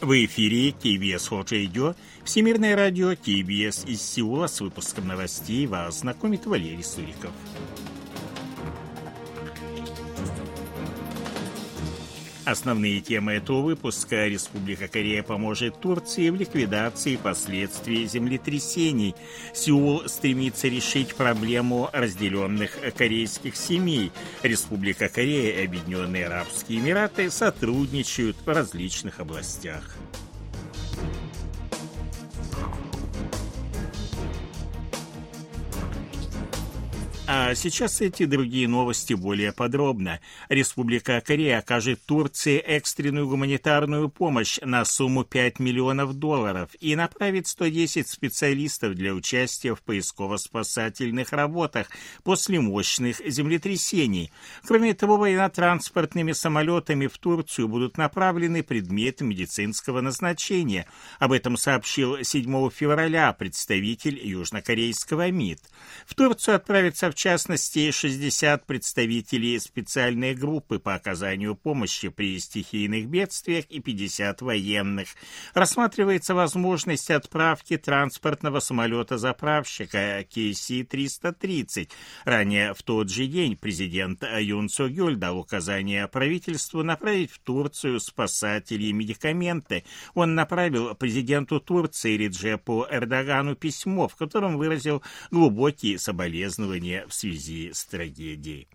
В эфире KBS World Radio, Всемирное радио KBS из Сеула с выпуском новостей вас знакомит Валерий Суриков. Основные темы этого выпуска Республика Корея поможет Турции в ликвидации последствий землетрясений. Сеул стремится решить проблему разделенных корейских семей. Республика Корея и Объединенные Арабские Эмираты сотрудничают в различных областях. А сейчас эти другие новости более подробно. Республика Корея окажет Турции экстренную гуманитарную помощь на сумму 5 миллионов долларов и направит 110 специалистов для участия в поисково-спасательных работах после мощных землетрясений. Кроме того, военно-транспортными самолетами в Турцию будут направлены предметы медицинского назначения. Об этом сообщил 7 февраля представитель южнокорейского МИД. В Турцию отправится в частности, 60 представителей специальной группы по оказанию помощи при стихийных бедствиях и 50 военных. Рассматривается возможность отправки транспортного самолета-заправщика KC-330. Ранее в тот же день президент Юн Су Гюль дал указание правительству направить в Турцию спасатели и медикаменты. Он направил президенту Турции Реджепу Эрдогану письмо, в котором выразил глубокие соболезнования в связи с трагедией.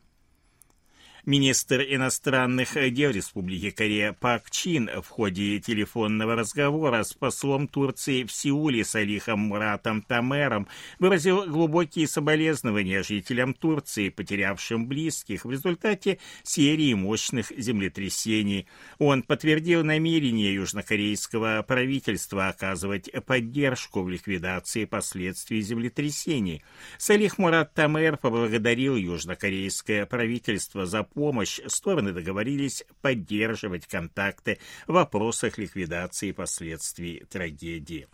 Министр иностранных дел Республики Корея Пак Чин в ходе телефонного разговора с послом Турции в Сеуле Салихом Муратом Тамером выразил глубокие соболезнования жителям Турции, потерявшим близких в результате серии мощных землетрясений. Он подтвердил намерение южнокорейского правительства оказывать поддержку в ликвидации последствий землетрясений. Салих Мурат Тамер поблагодарил южнокорейское правительство за помощь стороны договорились поддерживать контакты в вопросах ликвидации последствий трагедии.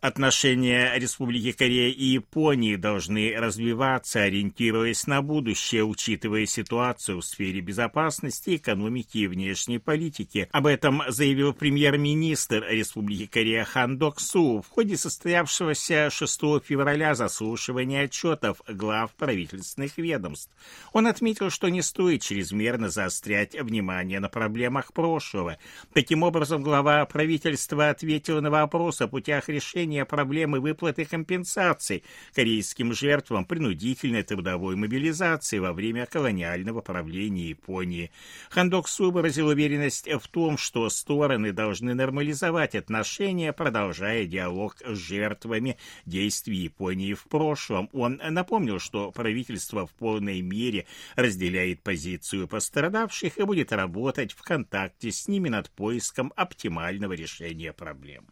Отношения Республики Корея и Японии должны развиваться, ориентируясь на будущее, учитывая ситуацию в сфере безопасности, экономики и внешней политики. Об этом заявил премьер-министр Республики Корея Хан Док Су в ходе состоявшегося 6 февраля заслушивания отчетов глав правительственных ведомств. Он отметил, что не стоит чрезмерно заострять внимание на проблемах прошлого. Таким образом, глава правительства ответил на вопрос о путях решения решения проблемы выплаты компенсаций корейским жертвам принудительной трудовой мобилизации во время колониального правления Японии. Хандок Су выразил уверенность в том, что стороны должны нормализовать отношения, продолжая диалог с жертвами действий Японии в прошлом. Он напомнил, что правительство в полной мере разделяет позицию пострадавших и будет работать в контакте с ними над поиском оптимального решения проблем.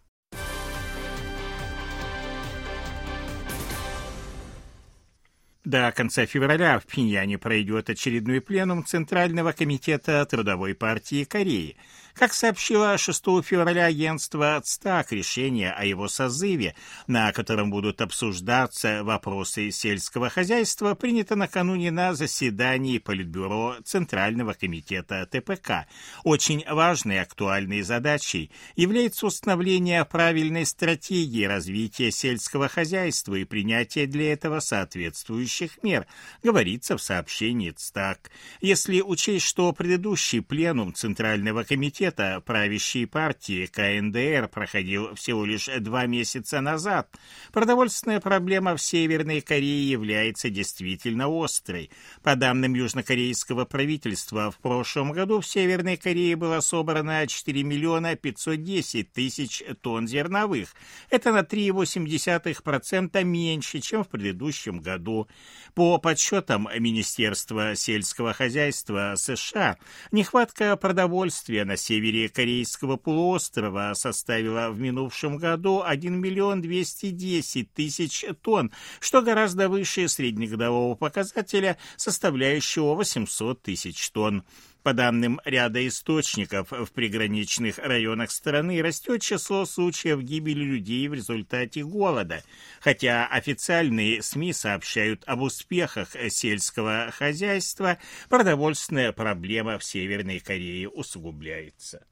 До конца февраля в Пхеньяне пройдет очередной пленум Центрального комитета Трудовой партии Кореи – как сообщило 6 февраля агентство ЦТАК, решение о его созыве, на котором будут обсуждаться вопросы сельского хозяйства, принято накануне на заседании Политбюро Центрального комитета ТПК. Очень важной и актуальной задачей является установление правильной стратегии развития сельского хозяйства и принятие для этого соответствующих мер, говорится в сообщении ЦТАК. Если учесть, что предыдущий пленум Центрального комитета комитета правящей партии КНДР проходил всего лишь два месяца назад, продовольственная проблема в Северной Корее является действительно острой. По данным южнокорейского правительства, в прошлом году в Северной Корее было собрано 4 миллиона 510 тысяч тонн зерновых. Это на 3,8% меньше, чем в предыдущем году. По подсчетам Министерства сельского хозяйства США, нехватка продовольствия на севере севере Корейского полуострова составила в минувшем году 1 миллион 210 тысяч тонн, что гораздо выше среднегодового показателя, составляющего 800 тысяч тонн. По данным ряда источников, в приграничных районах страны растет число случаев гибели людей в результате голода, хотя официальные СМИ сообщают об успехах сельского хозяйства, продовольственная проблема в Северной Корее усугубляется.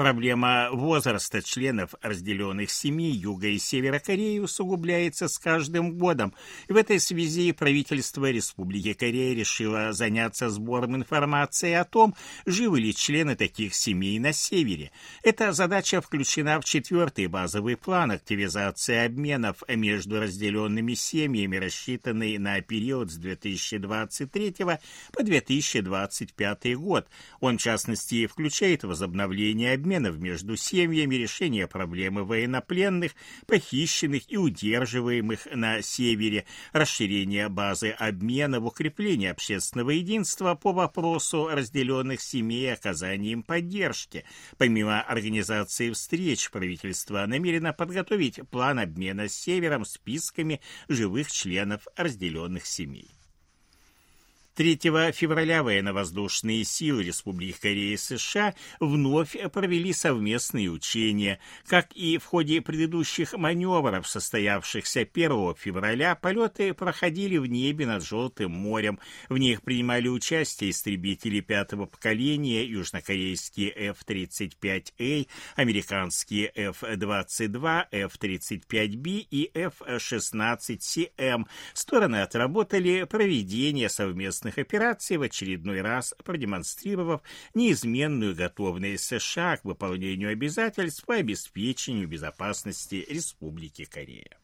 Проблема возраста членов разделенных семей Юга и Севера Кореи усугубляется с каждым годом. В этой связи правительство Республики Корея решило заняться сбором информации о том, живы ли члены таких семей на Севере. Эта задача включена в четвертый базовый план активизации обменов между разделенными семьями, рассчитанный на период с 2023 по 2025 год. Он, в частности, включает возобновление обменов между семьями, решение проблемы военнопленных, похищенных и удерживаемых на севере, расширение базы обмена, укрепление общественного единства по вопросу разделенных семей и оказание им поддержки. Помимо организации встреч, правительство намерено подготовить план обмена с севером списками живых членов разделенных семей. 3 февраля военно-воздушные силы Республики Корея и США вновь провели совместные учения. Как и в ходе предыдущих маневров, состоявшихся 1 февраля, полеты проходили в небе над Желтым морем. В них принимали участие истребители пятого поколения, южнокорейские F-35A, американские F-22, F-35B и F-16CM. Стороны отработали проведение совместных военных операций, в очередной раз продемонстрировав неизменную готовность США к выполнению обязательств по обеспечению безопасности Республики Корея.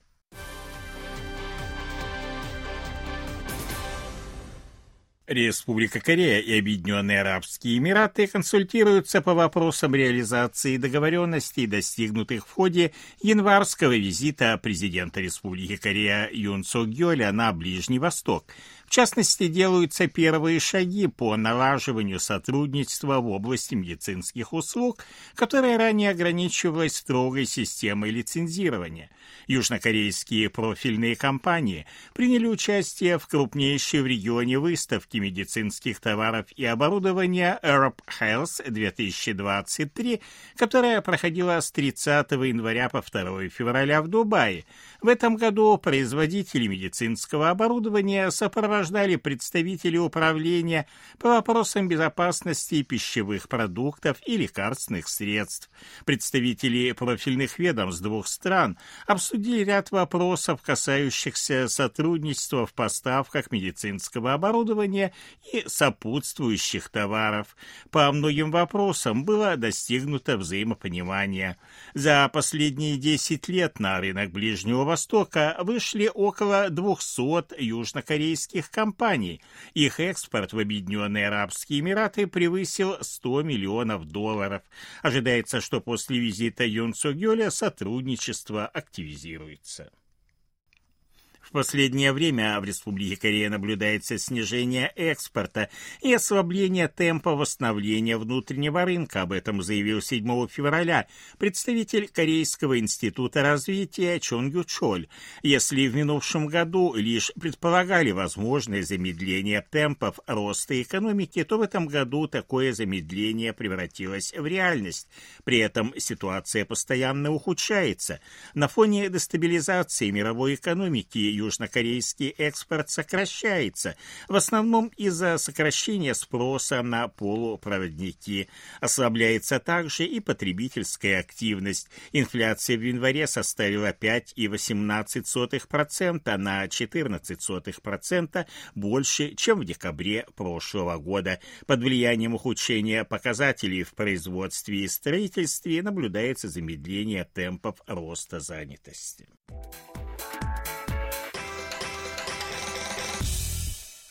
Республика Корея и Объединенные Арабские Эмираты консультируются по вопросам реализации договоренностей, достигнутых в ходе январского визита президента Республики Корея Юн Сок Гёля на Ближний Восток. В частности, делаются первые шаги по налаживанию сотрудничества в области медицинских услуг, которое ранее ограничивалось строгой системой лицензирования. Южнокорейские профильные компании приняли участие в крупнейшей в регионе выставке медицинских товаров и оборудования Arab Health 2023, которая проходила с 30 января по 2 февраля в Дубае. В этом году производители медицинского оборудования сопровождали представителей управления по вопросам безопасности пищевых продуктов и лекарственных средств. Представители профильных ведомств двух стран обсудили ряд вопросов, касающихся сотрудничества в поставках медицинского оборудования и сопутствующих товаров. По многим вопросам было достигнуто взаимопонимание. За последние 10 лет на рынок Ближнего Востока вышли около 200 южнокорейских компаний. Их экспорт в Объединенные Арабские Эмираты превысил 100 миллионов долларов. Ожидается, что после визита Юн Цогёля сотрудничество активизируется. В последнее время в Республике Корея наблюдается снижение экспорта и ослабление темпа восстановления внутреннего рынка. Об этом заявил 7 февраля представитель Корейского института развития Чон Ю Чоль. Если в минувшем году лишь предполагали возможное замедление темпов роста экономики, то в этом году такое замедление превратилось в реальность. При этом ситуация постоянно ухудшается. На фоне дестабилизации мировой экономики южнокорейский экспорт сокращается, в основном из-за сокращения спроса на полупроводники. Ослабляется также и потребительская активность. Инфляция в январе составила 5,18% на 14% больше, чем в декабре прошлого года. Под влиянием ухудшения показателей в производстве и строительстве наблюдается замедление темпов роста занятости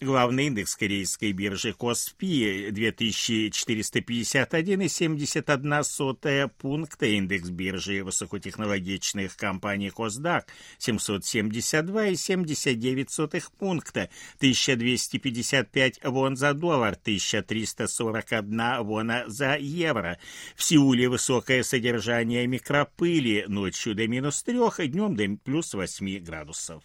Главный индекс корейской биржи Коспи 2451,71 пункта. Индекс биржи высокотехнологичных компаний Косдак 772,79 пункта. 1255 вон за доллар, 1341 вона за евро. В Сеуле высокое содержание микропыли, ночью до минус 3, днем до плюс 8 градусов.